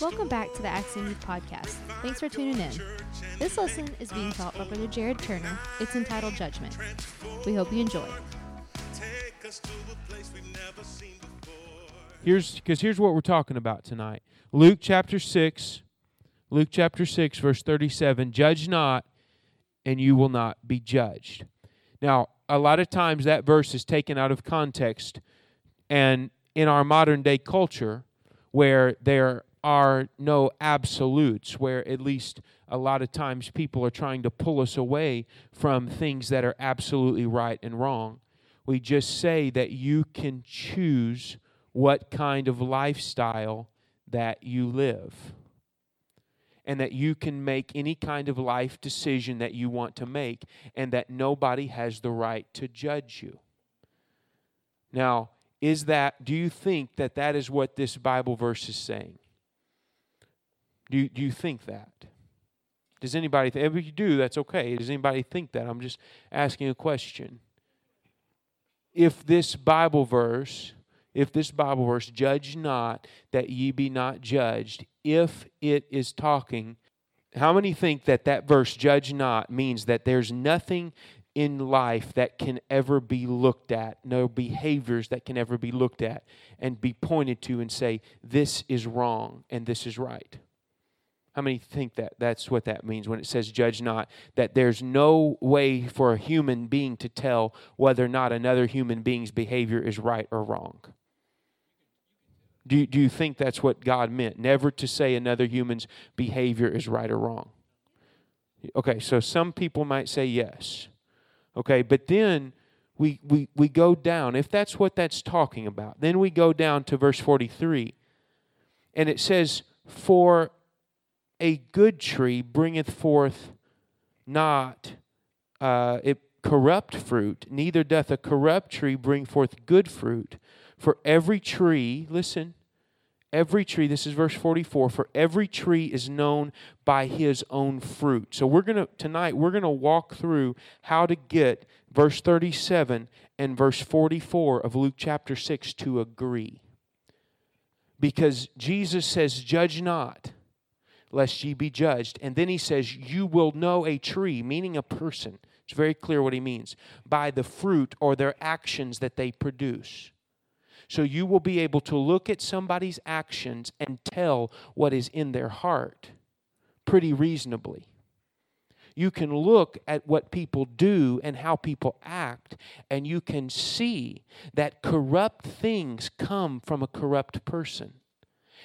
Welcome back to the Accent Youth Podcast. Thanks for tuning in. This lesson is being taught by Brother Jared Turner. It's entitled Judgment. We hope you enjoy. Here's because here's what we're talking about tonight. Luke chapter 6, Luke chapter 6, verse 37 Judge not, and you will not be judged. Now, a lot of times that verse is taken out of context, and in our modern day culture, where there are no absolutes, where at least a lot of times people are trying to pull us away from things that are absolutely right and wrong. We just say that you can choose what kind of lifestyle that you live. And that you can make any kind of life decision that you want to make, and that nobody has the right to judge you. Now, is that, do you think that that is what this Bible verse is saying? Do you, do you think that? Does anybody, th- if you do, that's okay. Does anybody think that? I'm just asking a question. If this Bible verse, if this Bible verse, judge not that ye be not judged, if it is talking, how many think that that verse, judge not, means that there's nothing in life that can ever be looked at, no behaviors that can ever be looked at and be pointed to and say, this is wrong and this is right? How many think that that's what that means when it says judge not? That there's no way for a human being to tell whether or not another human being's behavior is right or wrong. Do you, do you think that's what God meant? Never to say another human's behavior is right or wrong. Okay, so some people might say yes. Okay, but then we, we, we go down, if that's what that's talking about, then we go down to verse 43. And it says, For a good tree bringeth forth not uh, it corrupt fruit, neither doth a corrupt tree bring forth good fruit. For every tree, listen, every tree, this is verse 44, for every tree is known by his own fruit. So we're going to, tonight, we're going to walk through how to get verse 37 and verse 44 of Luke chapter 6 to agree. Because Jesus says, Judge not lest ye be judged. And then he says, You will know a tree, meaning a person. It's very clear what he means by the fruit or their actions that they produce. So you will be able to look at somebody's actions and tell what is in their heart pretty reasonably. You can look at what people do and how people act, and you can see that corrupt things come from a corrupt person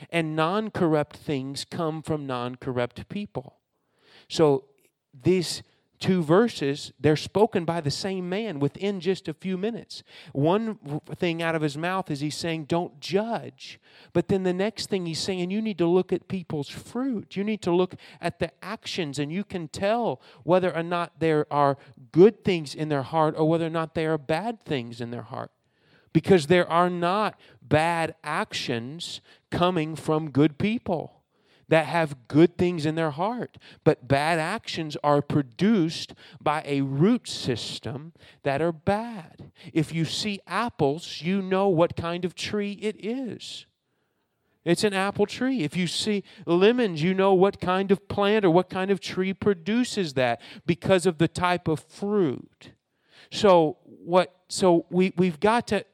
and non corrupt things come from non corrupt people. So these two verses, they're spoken by the same man within just a few minutes. One thing out of his mouth is he's saying, Don't judge. But then the next thing he's saying, You need to look at people's fruit. You need to look at the actions, and you can tell whether or not there are good things in their heart or whether or not there are bad things in their heart because there are not bad actions coming from good people that have good things in their heart. But bad actions are produced by a root system that are bad. If you see apples, you know what kind of tree it is. It's an apple tree. If you see lemons, you know what kind of plant or what kind of tree produces that because of the type of fruit. So what so we, we've got to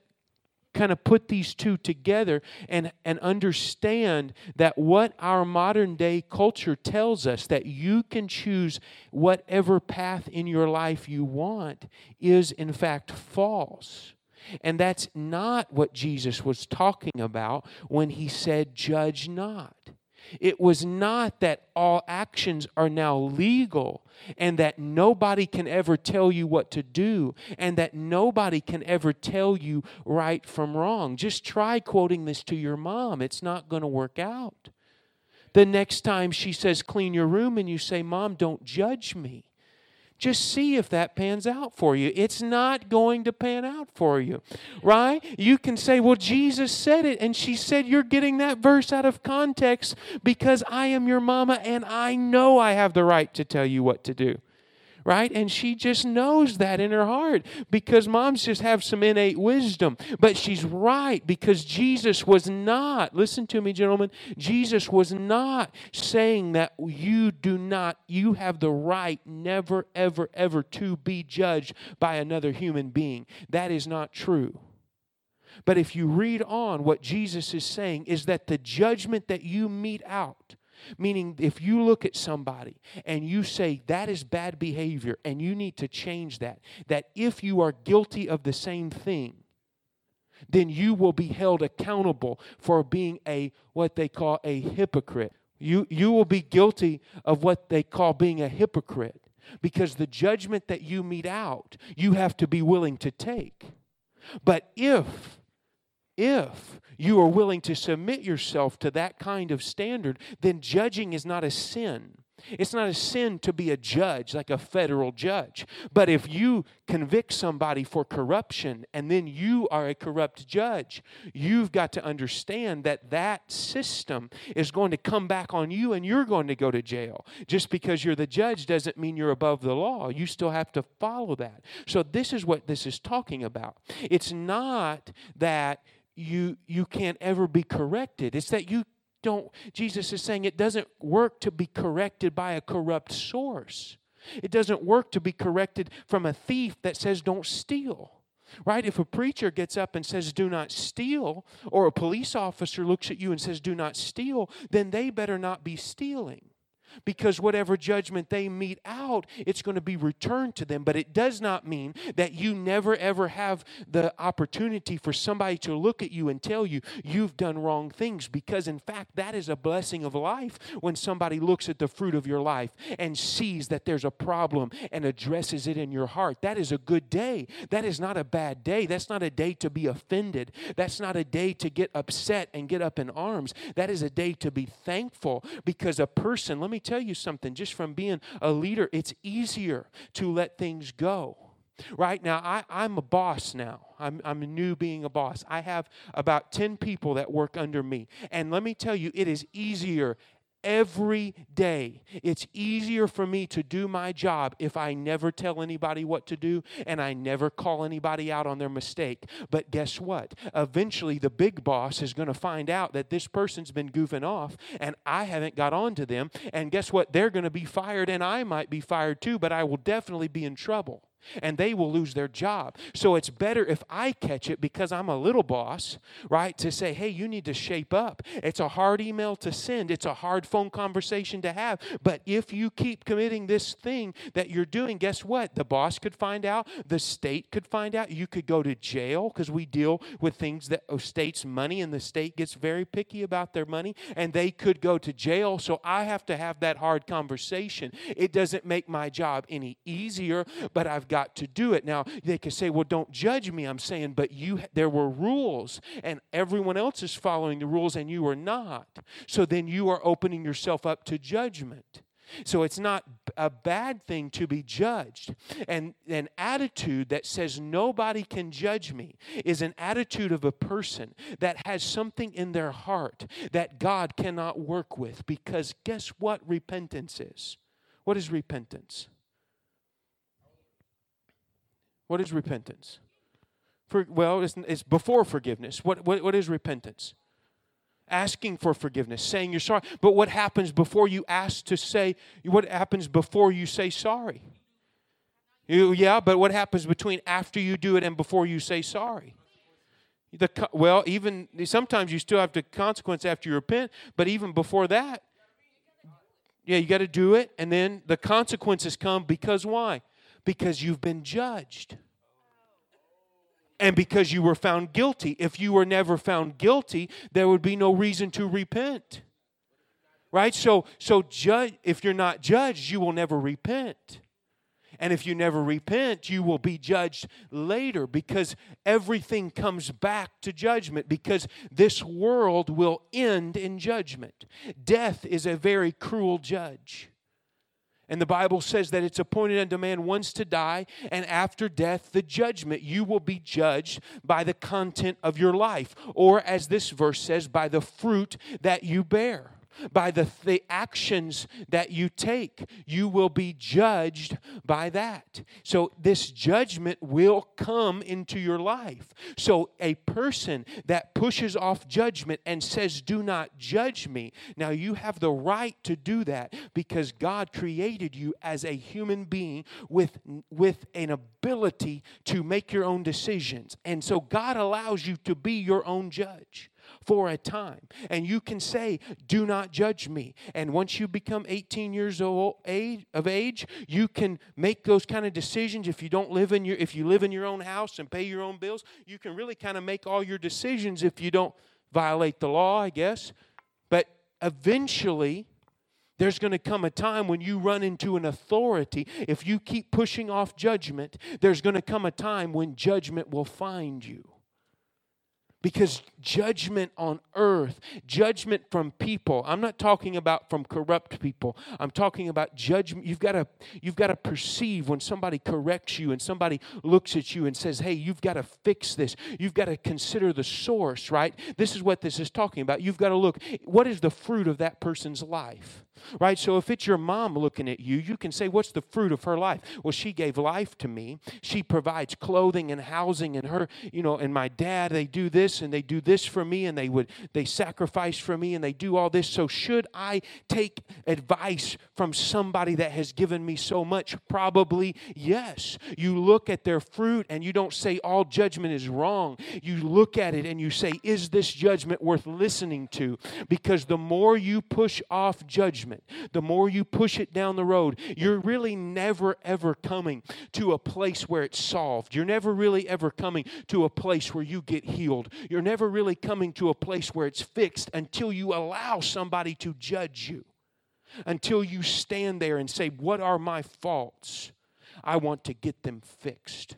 kind of put these two together and, and understand that what our modern day culture tells us that you can choose whatever path in your life you want is in fact false. And that's not what Jesus was talking about when he said, Judge not. It was not that all actions are now legal and that nobody can ever tell you what to do and that nobody can ever tell you right from wrong. Just try quoting this to your mom, it's not going to work out. The next time she says, Clean your room, and you say, Mom, don't judge me. Just see if that pans out for you. It's not going to pan out for you, right? You can say, Well, Jesus said it, and she said, You're getting that verse out of context because I am your mama and I know I have the right to tell you what to do right? And she just knows that in her heart because moms just have some innate wisdom. But she's right because Jesus was not, listen to me, gentlemen, Jesus was not saying that you do not, you have the right never, ever, ever to be judged by another human being. That is not true. But if you read on, what Jesus is saying is that the judgment that you mete out, Meaning, if you look at somebody and you say that is bad behavior and you need to change that, that if you are guilty of the same thing, then you will be held accountable for being a what they call a hypocrite. You, you will be guilty of what they call being a hypocrite because the judgment that you mete out, you have to be willing to take. But if, if you are willing to submit yourself to that kind of standard, then judging is not a sin. It's not a sin to be a judge, like a federal judge. But if you convict somebody for corruption and then you are a corrupt judge, you've got to understand that that system is going to come back on you and you're going to go to jail. Just because you're the judge doesn't mean you're above the law. You still have to follow that. So, this is what this is talking about. It's not that you you can't ever be corrected. It's that you don't Jesus is saying it doesn't work to be corrected by a corrupt source. It doesn't work to be corrected from a thief that says don't steal. Right? If a preacher gets up and says, do not steal, or a police officer looks at you and says, do not steal, then they better not be stealing because whatever judgment they mete out, it's going to be returned to them. But it does not mean that you never ever have the opportunity for somebody to look at you and tell you you've done wrong things, because in fact, that is a blessing of life when somebody looks at the fruit of your life and sees that there's a problem and addresses it in your heart. That is a good day. That is not a bad day. That's not a day to be offended. That's not a day to get upset and get up in arms. That is a day to be thankful because a person, let me tell you something, just from being a leader, it's easier to let things go. Right now, I, I'm a boss now. I'm, I'm new being a boss. I have about 10 people that work under me. And let me tell you, it is easier every day. It's easier for me to do my job if I never tell anybody what to do and I never call anybody out on their mistake. But guess what? Eventually, the big boss is going to find out that this person's been goofing off and I haven't got on to them. And guess what? They're going to be fired and I might be fired too, but I will definitely be in trouble and they will lose their job. So it's better if I catch it because I'm a little boss, right? To say, hey, you need to shape up. It's a hard email to send, it's a hard phone conversation to have. But if you keep committing this thing that you're doing, guess what? The boss could find out, the state could find out, you could go to jail because we deal with things that oh, state's money and the state gets very picky about their money and they could go to jail. So I have to have that hard conversation. It doesn't make my job any easier, but I've got to do it. Now, they can say, well, don't judge me. I'm saying, but you there were rules and everyone else is following the rules and you are not. So then you are opening yourself up to judgment. So it's not a bad thing to be judged. And an attitude that says nobody can judge me is an attitude of a person that has something in their heart that God cannot work with. Because guess what repentance is? What is repentance? What is repentance? For, well, it's, it's before forgiveness. What, what, what is repentance? Asking for forgiveness, saying you're sorry. But what happens before you ask to say, what happens before you say sorry? You, yeah, but what happens between after you do it and before you say sorry? The, well, even sometimes you still have the consequence after you repent, but even before that, yeah, you got to do it, and then the consequences come because why? Because you've been judged. And because you were found guilty. If you were never found guilty, there would be no reason to repent. Right? So so judge if you're not judged, you will never repent. And if you never repent, you will be judged later because everything comes back to judgment because this world will end in judgment. Death is a very cruel judge. And the Bible says that it's appointed unto man once to die, and after death, the judgment. You will be judged by the content of your life, or as this verse says, by the fruit that you bear. By the, the actions that you take. You will be judged by that. So, this judgment will come into your life. So, a person that pushes off judgment and says, Do not judge me, now you have the right to do that because God created you as a human being with, with an ability to make your own decisions. And so, God allows you to be your own judge for a time. And you can say, Do not judge me. And once you become 18 years old age, of age, you can make those kind of decisions. If you don't live in your if you live in your own house and pay your own bills, you can really kind of make all your decisions if you don't violate the law, I guess. But eventually there's going to come a time when you run into an authority. If you keep pushing off judgment, there's going to come a time when judgment will find you. Because judgment on earth, judgment from people. I'm not talking about from corrupt people. I'm talking about judgment. You've got to you've got to perceive when somebody corrects you and somebody looks at you and says, "Hey, you've got to fix this." You've got to consider the source, right? This is what this is talking about. You've got to look what is the fruit of that person's life? Right? So if it's your mom looking at you, you can say, What's the fruit of her life? Well, she gave life to me. She provides clothing and housing, and her, you know, and my dad, they do this and they do this for me, and they would, they sacrifice for me, and they do all this. So should I take advice from somebody that has given me so much? Probably yes. You look at their fruit and you don't say all judgment is wrong. You look at it and you say, Is this judgment worth listening to? Because the more you push off judgment, judgment, the more you push it down the road, you're really never ever coming to a place where it's solved. You're never really ever coming to a place where you get healed. You're never really coming to a place where it's fixed until you allow somebody to judge you. Until you stand there and say, What are my faults? I want to get them fixed.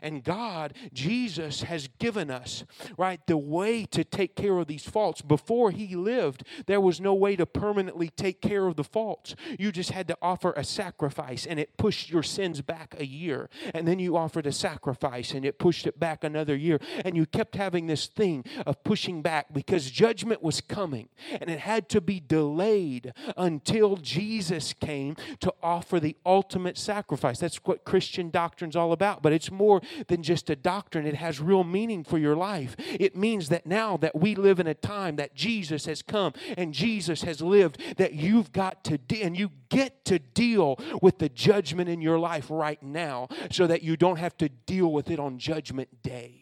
And God, Jesus, has given us, right, the way to take care of these faults. Before He lived, there was no way to permanently take care of the faults. You just had to offer a sacrifice, and it pushed your sins back a year. And then you offered a sacrifice, and it pushed it back another year. And you kept having this thing of pushing back because judgment was coming, and it had to be delayed until Jesus came to offer the ultimate sacrifice. That's what Christian doctrine's all about, but it's more than just a doctrine, it has real meaning for your life. It means that now that we live in a time that Jesus has come and Jesus has lived, that you've got to, de- and you get to deal with the judgment in your life right now so that you don't have to deal with it on Judgment Day.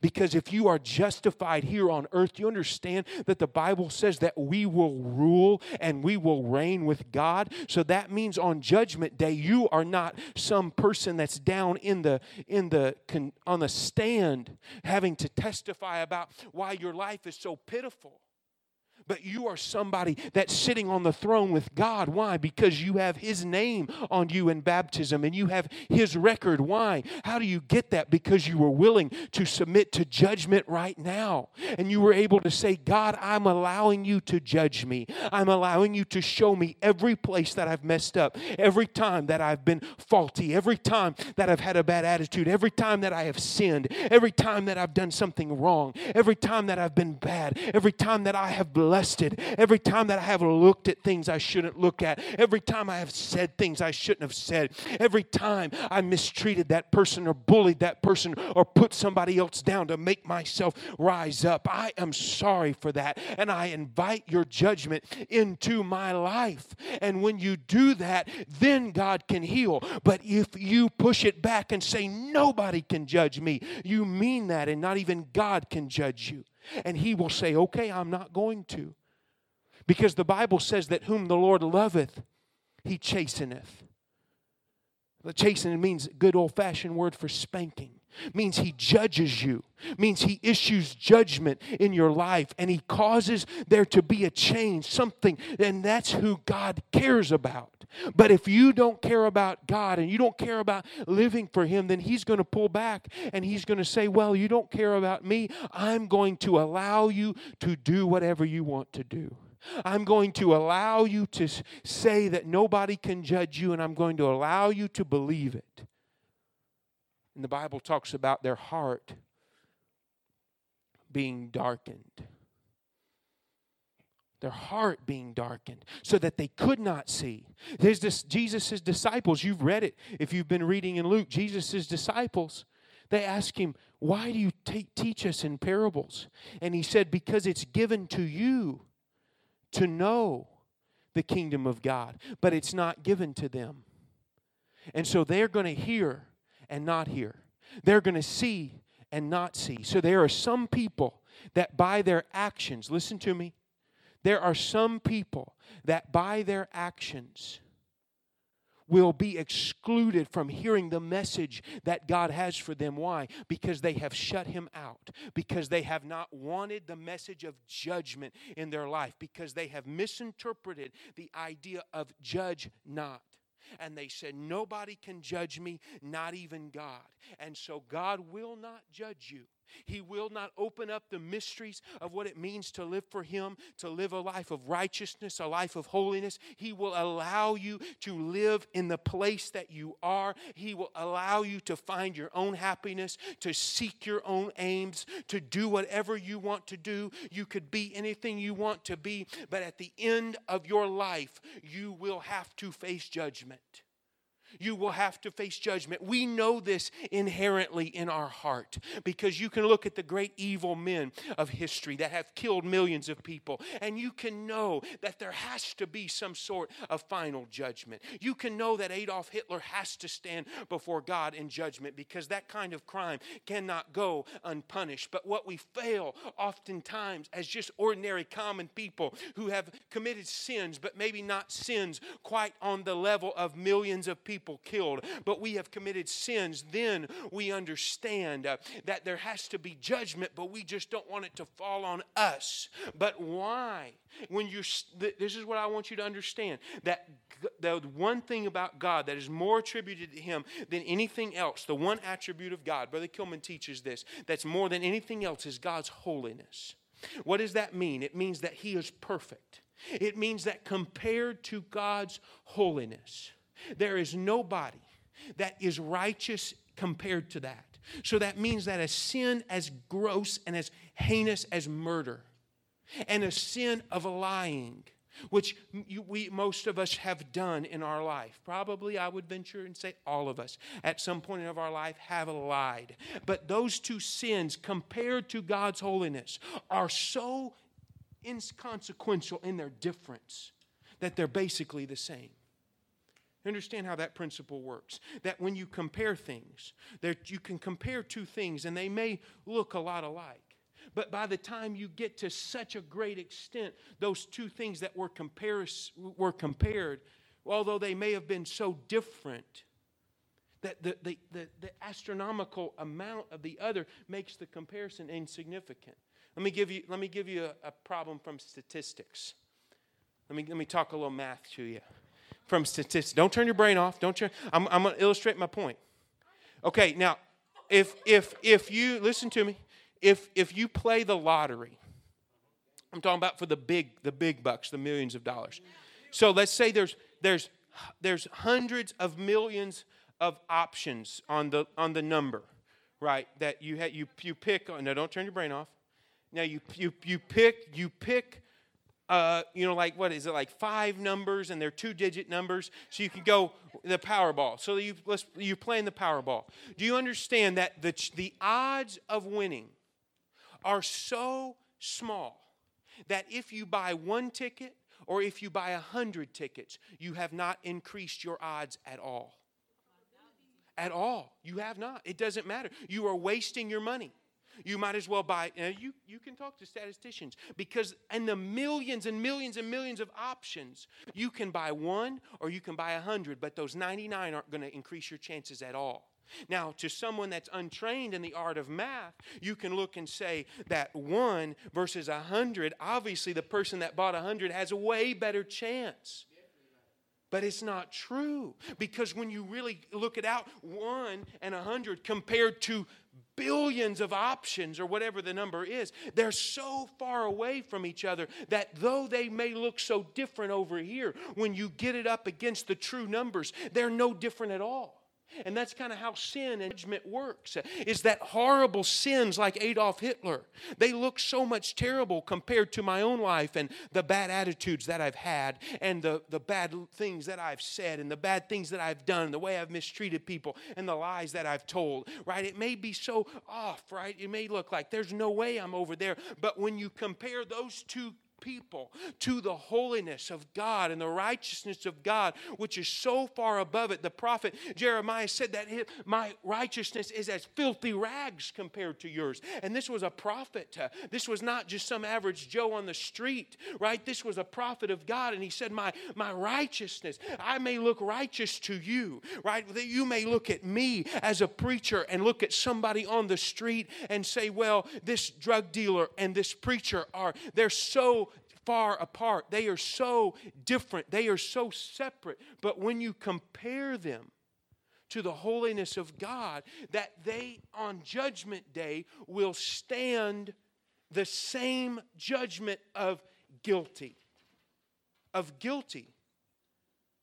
Because if you are justified here on earth, you understand that the Bible says that we will rule and we will reign with God. So that means on judgment day you are not some person that's down in the in the on the stand having to testify about why your life is so pitiful but you are somebody that's sitting on the throne with God. Why? Because you have His name on you in baptism and you have His record. Why? How do you get that? Because you were willing to submit to judgment right now. And you were able to say, God, I'm allowing you to judge me. I'm allowing you to show me every place that I've messed up, every time that I've been faulty, every time that I've had a bad attitude, every time that I have sinned, every time that I've done something wrong, every time that I've been bad, every time that I have molested, every time that I have looked at things I shouldn't look at, every time I have said things I shouldn't have said, every time I mistreated that person or bullied that person or put somebody else down to make myself rise up, I am sorry for that. And I invite your judgment into my life. And when you do that, then God can heal. But if you push it back and say, nobody can judge me, you mean that, and not even God can judge you. And he will say, Okay, I'm not going to. Because the Bible says that whom the Lord loveth, he chasteneth. The chastening means good old fashioned word for spanking means he judges you means he issues judgment in your life and he causes there to be a change something and that's who god cares about but if you don't care about god and you don't care about living for him then he's going to pull back and he's going to say well you don't care about me i'm going to allow you to do whatever you want to do I'm going to allow you to say that nobody can judge you, and I'm going to allow you to believe it. And the Bible talks about their heart being darkened. Their heart being darkened so that they could not see. There's this Jesus' disciples, you've read it if you've been reading in Luke, Jesus' disciples, they ask him, Why do you teach us in parables? And he said, Because it's given to you to know the kingdom of God, but it's not given to them. And so they're going to hear and not hear. They're going to see and not see. So there are some people that by their actions, listen to me, there are some people that by their actions will be excluded from hearing the message that God has for them. Why? Because they have shut Him out, because they have not wanted the message of judgment in their life, because they have misinterpreted the idea of judge not and they said, Nobody can judge me, not even God. And so God will not judge you. He will not open up the mysteries of what it means to live for Him, to live a life of righteousness, a life of holiness. He will allow you to live in the place that you are. He will allow you to find your own happiness, to seek your own aims, to do whatever you want to do. You could be anything you want to be, but at the end of your life, you will have to face judgment you will have to face judgment. We know this inherently in our heart because you can look at the great evil men of history that have killed millions of people, and you can know that there has to be some sort of final judgment. You can know that Adolf Hitler has to stand before God in judgment because that kind of crime cannot go unpunished. But what we fail oftentimes as just ordinary common people who have committed sins, but maybe not sins quite on the level of millions of people people killed, but we have committed sins, then we understand uh, that there has to be judgment, but we just don't want it to fall on us. But why? When you this is what I want you to understand that the one thing about God that is more attributed to him than anything else, the one attribute of God, Brother Kilman teaches this, that's more than anything else is God's holiness. What does that mean? It means that he is perfect. It means that compared to God's holiness, there is nobody that is righteous compared to that. So that means that a sin as gross and as heinous as murder, and a sin of lying, which we most of us have done in our life. Probably, I would venture and say all of us at some point of our life have lied. But those two sins, compared to God's holiness, are so inconsequential in their difference that they're basically the same. Understand how that principle works? That when you compare things, that you can compare two things and they may look a lot alike. But by the time you get to such a great extent, those two things that were, comparis- were compared, although they may have been so different, that the, the, the, the astronomical amount of the other makes the comparison insignificant. Let me give you, let me give you a, a problem from statistics. Let me, let me talk a little math to you from statistics. Don't turn your brain off. Don't turn. I'm, I'm going to illustrate my point. Okay, now, if if if you listen to me, if if you play the lottery, I'm talking about for the big the big bucks, the millions of dollars. So let's say there's there's there's hundreds of millions of options on the on the number, right? That you had you you pick. No, don't turn your brain off. Now you you you pick you pick uh, you know, like what is it, like five numbers and they're two digit numbers. So you can go the Powerball. So you, let's, you're playing the Powerball. Do you understand that the, the odds of winning are so small that if you buy one ticket or if you buy a hundred tickets, you have not increased your odds at all? At all. You have not. It doesn't matter. You are wasting your money. You might as well buy, you, know, you, you can talk to statisticians because in the millions and millions and millions of options, you can buy one or you can buy a hundred, but those 99 aren't going to increase your chances at all. Now, to someone that's untrained in the art of math, you can look and say that one versus a hundred, obviously the person that bought a hundred has a way better chance. But it's not true because when you really look it out, one and a hundred compared to billions of options or whatever the number is, they're so far away from each other that though they may look so different over here, when you get it up against the true numbers, they're no different at all. And that's kind of how sin and judgment works. Is that horrible sins like Adolf Hitler? They look so much terrible compared to my own life and the bad attitudes that I've had and the, the bad things that I've said and the bad things that I've done, the way I've mistreated people and the lies that I've told, right? It may be so off, right? It may look like there's no way I'm over there. But when you compare those two people to the holiness of God and the righteousness of God, which is so far above it. The prophet Jeremiah said that my righteousness is as filthy rags compared to yours. And this was a prophet. Uh, this was not just some average Joe on the street, right? This was a prophet of God. And he said, My, my righteousness, I may look righteous to you, right? That you may look at me as a preacher and look at somebody on the street and say, Well, this drug dealer and this preacher are, they're so far apart. They are so different. They are so separate. But when you compare them to the holiness of God, that they on Judgment Day will stand the same judgment of guilty. Of guilty.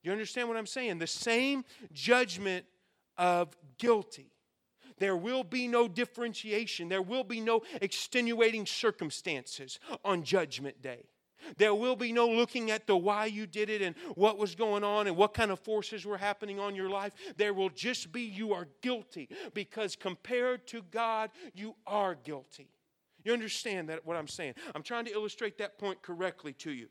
You understand what I'm saying? The same judgment of guilty. There will be no differentiation. There will be no extenuating circumstances on Judgment Day. There will be no looking at the why you did it and what was going on and what kind of forces were happening on your life. There will just be you are guilty because compared to God, you are guilty. You understand that what I'm saying? I'm trying to illustrate that point correctly to you.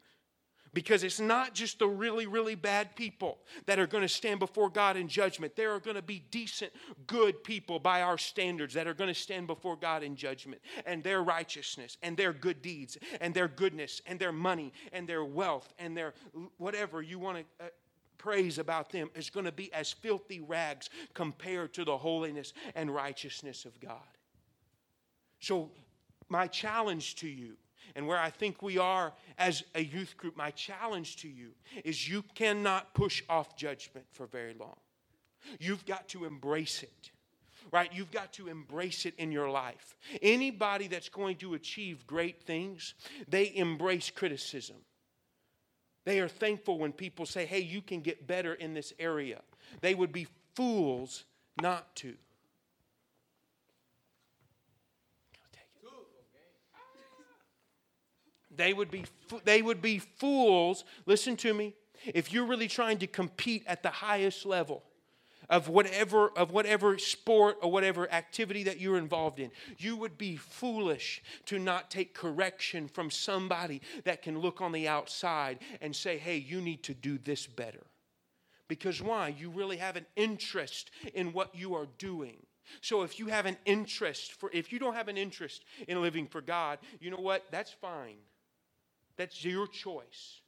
Because it's not just the really, really bad people that are going to stand before God in judgment. There are going to be decent, good people by our standards that are going to stand before God in judgment. And their righteousness and their good deeds and their goodness and their money and their wealth and their whatever you want to. Uh, praise about them is going to be as filthy rags compared to the holiness and righteousness of God. So, my challenge to you and where I think we are as a youth group, my challenge to you is you cannot push off judgment for very long. You've got to embrace it right? You've got to embrace it in your life. Anybody that's going to achieve great things, they embrace criticism. They are thankful when people say, hey, you can get better in this area. They would be fools not to. They would be, they would be fools, listen to me, if you're really trying to compete at the highest level of whatever of whatever sport or whatever activity that you're involved in you would be foolish to not take correction from somebody that can look on the outside and say hey you need to do this better. Because why? You really have an interest in what you are doing. So if you have an interest for if you don't have an interest in living for god you know what? That's fine that's your choice.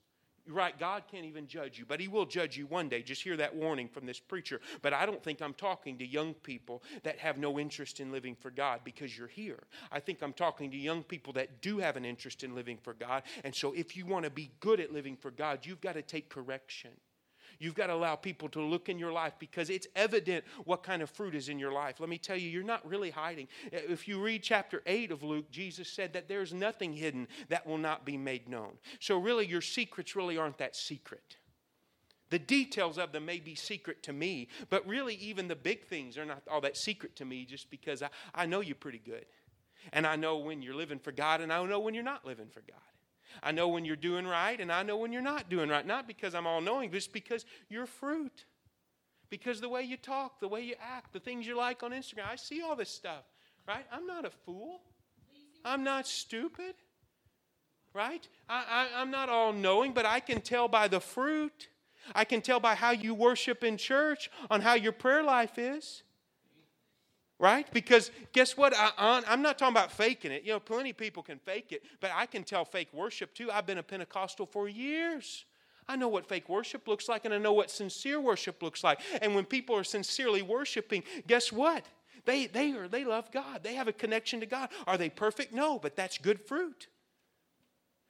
You're right, God can't even judge you, but He will judge you one day. Just hear that warning from this preacher. But I don't think I'm talking to young people that have no interest in living for God because you're here. I think I'm talking to young people that do have an interest in living for God. And so if you want to be good at living for God, you've got to take correction. You've got to allow people to look in your life because it's evident what kind of fruit is in your life. Let me tell you, you're not really hiding. If you read chapter 8 of Luke, Jesus said that there's nothing hidden that will not be made known. So, really, your secrets really aren't that secret. The details of them may be secret to me, but really, even the big things are not all that secret to me just because I, I know you pretty good. And I know when you're living for God, and I know when you're not living for God. I know when you're doing right and I know when you're not doing right. Not because I'm all knowing, just because you're fruit. Because the way you talk, the way you act, the things you like on Instagram, I see all this stuff, right? I'm not a fool. I'm not stupid, right? I, I'm not all knowing, but I can tell by the fruit. I can tell by how you worship in church on how your prayer life is right? Because guess what? I, am not talking about faking it. You know, plenty of people can fake it, but I can tell fake worship too. I've been a Pentecostal for years. I know what fake worship looks like, and I know what sincere worship looks like. And when people are sincerely worshiping, guess what? They, they, are, they love God. They have a connection to God. Are they perfect? No, but that's good fruit.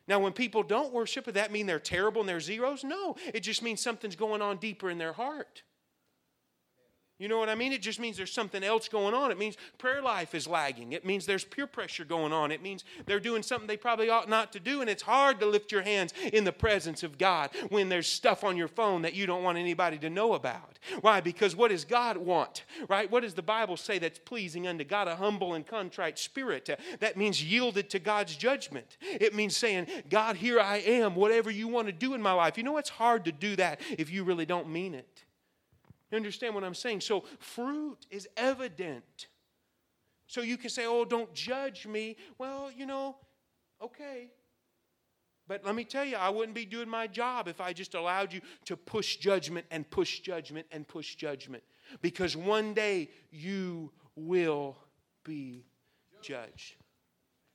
Now, when people don't worship, does that mean they're terrible and they're zeros? No, it just means something's going on deeper in their heart. You know what I mean? It just means there's something else going on. It means prayer life is lagging. It means there's peer pressure going on. It means they're doing something they probably ought not to do. And it's hard to lift your hands in the presence of God when there's stuff on your phone that you don't want anybody to know about. Why? Because what does God want? Right? What does the Bible say that's pleasing unto God? A humble and contrite spirit. That means yielded to God's judgment. It means saying, God, here I am, whatever you want to do in my life. You know, it's hard to do that if you really don't mean it. You understand what I'm saying? So, fruit is evident. So, you can say, oh, don't judge me. Well, you know, okay. But let me tell you, I wouldn't be doing my job if I just allowed you to push judgment and push judgment and push judgment. Because one day you will be judged.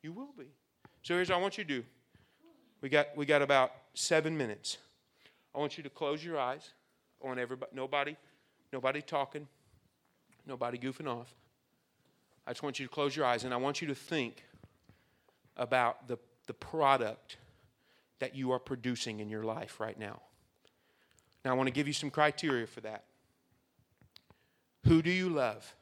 You will be. So here's what I want you to do. We got, we got about seven minutes. I want you to close your eyes. I want everybody, nobody Nobody talking, nobody goofing off. I just want you to close your eyes and I want you to think about the, the product that you are producing in your life right now. Now, I want to give you some criteria for that. Who do you love?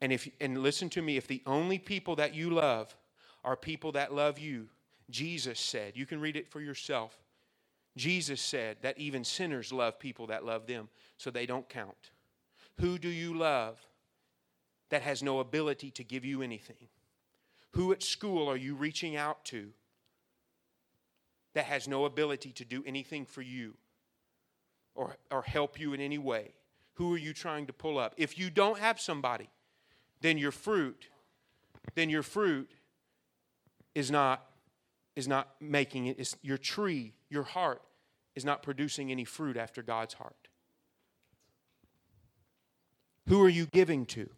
And if and listen to me, if the only people that you love are people that love you, Jesus said, you can read it for yourself. Jesus said that even sinners love people that love them, so they don't count. Who do you love that has no ability to give you anything? Who at school are you reaching out to that has no ability to do anything for you or, or help you in any way? Who are you trying to pull up? If you don't have somebody, then your fruit, then your fruit is not is not making it. It's your tree, your heart, is not producing any fruit after God's heart. Who are you giving to?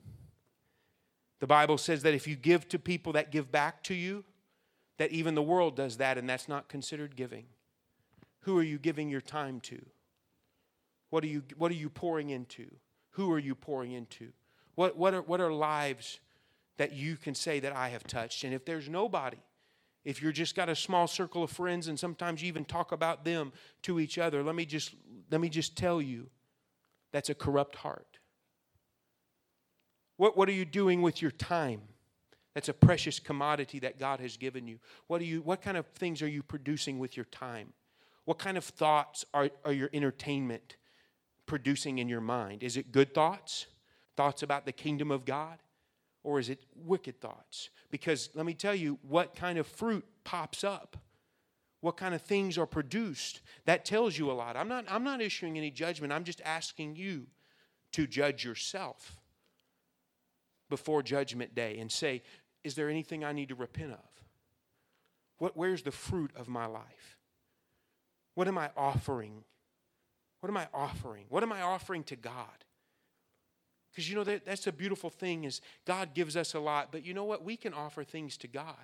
The Bible says that if you give to people that give back to you, that even the world does that, and that's not considered giving. Who are you giving your time to? What are you, what are you pouring into? Who are you pouring into? What, what, are, what are lives that you can say that I have touched? And if there's nobody, if you're just got a small circle of friends and sometimes you even talk about them to each other, let me just, let me just tell you that's a corrupt heart. What, what are you doing with your time? That's a precious commodity that God has given you. What, are you, what kind of things are you producing with your time? What kind of thoughts are, are your entertainment producing in your mind? Is it good thoughts? Thoughts about the kingdom of God? Or is it wicked thoughts? Because let me tell you, what kind of fruit pops up? What kind of things are produced? That tells you a lot. I'm not, I'm not issuing any judgment. I'm just asking you to judge yourself before Judgment Day and say, is there anything I need to repent of? What, where's the fruit of my life? What am I offering? What am I offering? What am I offering to God? Because you know that, that's a beautiful thing is God gives us a lot, but you know what? We can offer things to God.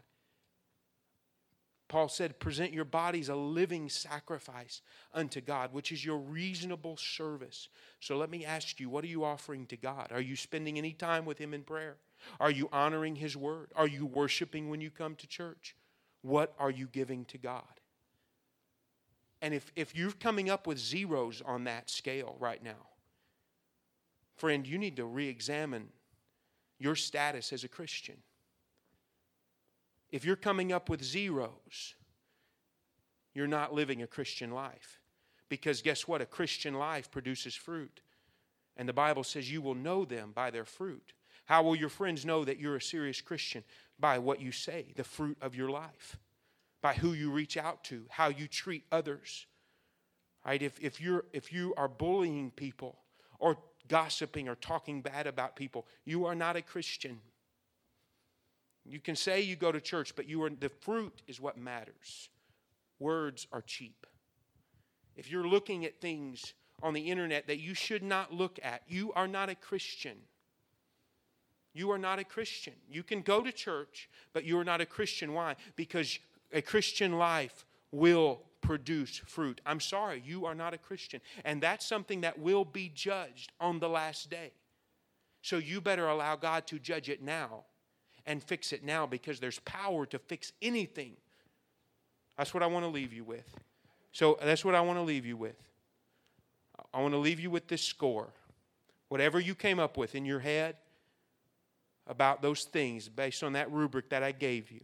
Paul said, present your bodies a living sacrifice unto God, which is your reasonable service. So let me ask you, what are you offering to God? Are you spending any time with Him in prayer? Are you honoring His word? Are you worshiping when you come to church? What are you giving to God? And if, if you're coming up with zeros on that scale right now, Friend, you need to re examine your status as a Christian. If you're coming up with zeros, you're not living a Christian life. Because guess what? A Christian life produces fruit. And the Bible says you will know them by their fruit. How will your friends know that you're a serious Christian? By what you say, the fruit of your life, by who you reach out to, how you treat others. Right? If, if, you're, if you are bullying people or gossiping or talking bad about people, you are not a Christian. You can say you go to church, but you are the fruit is what matters. Words are cheap. If you're looking at things on the internet that you should not look at, you are not a Christian. You are not a Christian. You can go to church, but you are not a Christian. Why? Because a Christian life will produce fruit. I'm sorry, you are not a Christian. And that's something that will be judged on the last day. So you better allow God to judge it now and fix it now because there's power to fix anything. That's what I want to leave you with. So that's what I want to leave you with. I want to leave you with this score. Whatever you came up with in your head about those things based on that rubric that I gave you,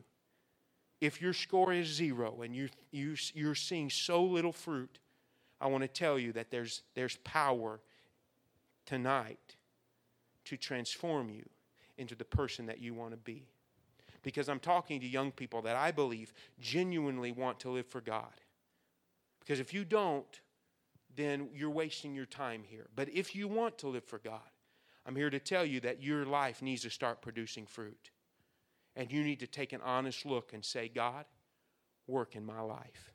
if your score is zero and you, you, you're seeing so little fruit, I want to tell you that there's, there's power tonight to transform you into the person that you want to be. Because I'm talking to young people that I believe genuinely want to live for God. Because if you don't, then you're wasting your time here. But if you want to live for God, I'm here to tell you that your life needs to start producing fruit. And you need to take an honest look and say, God, work in my life.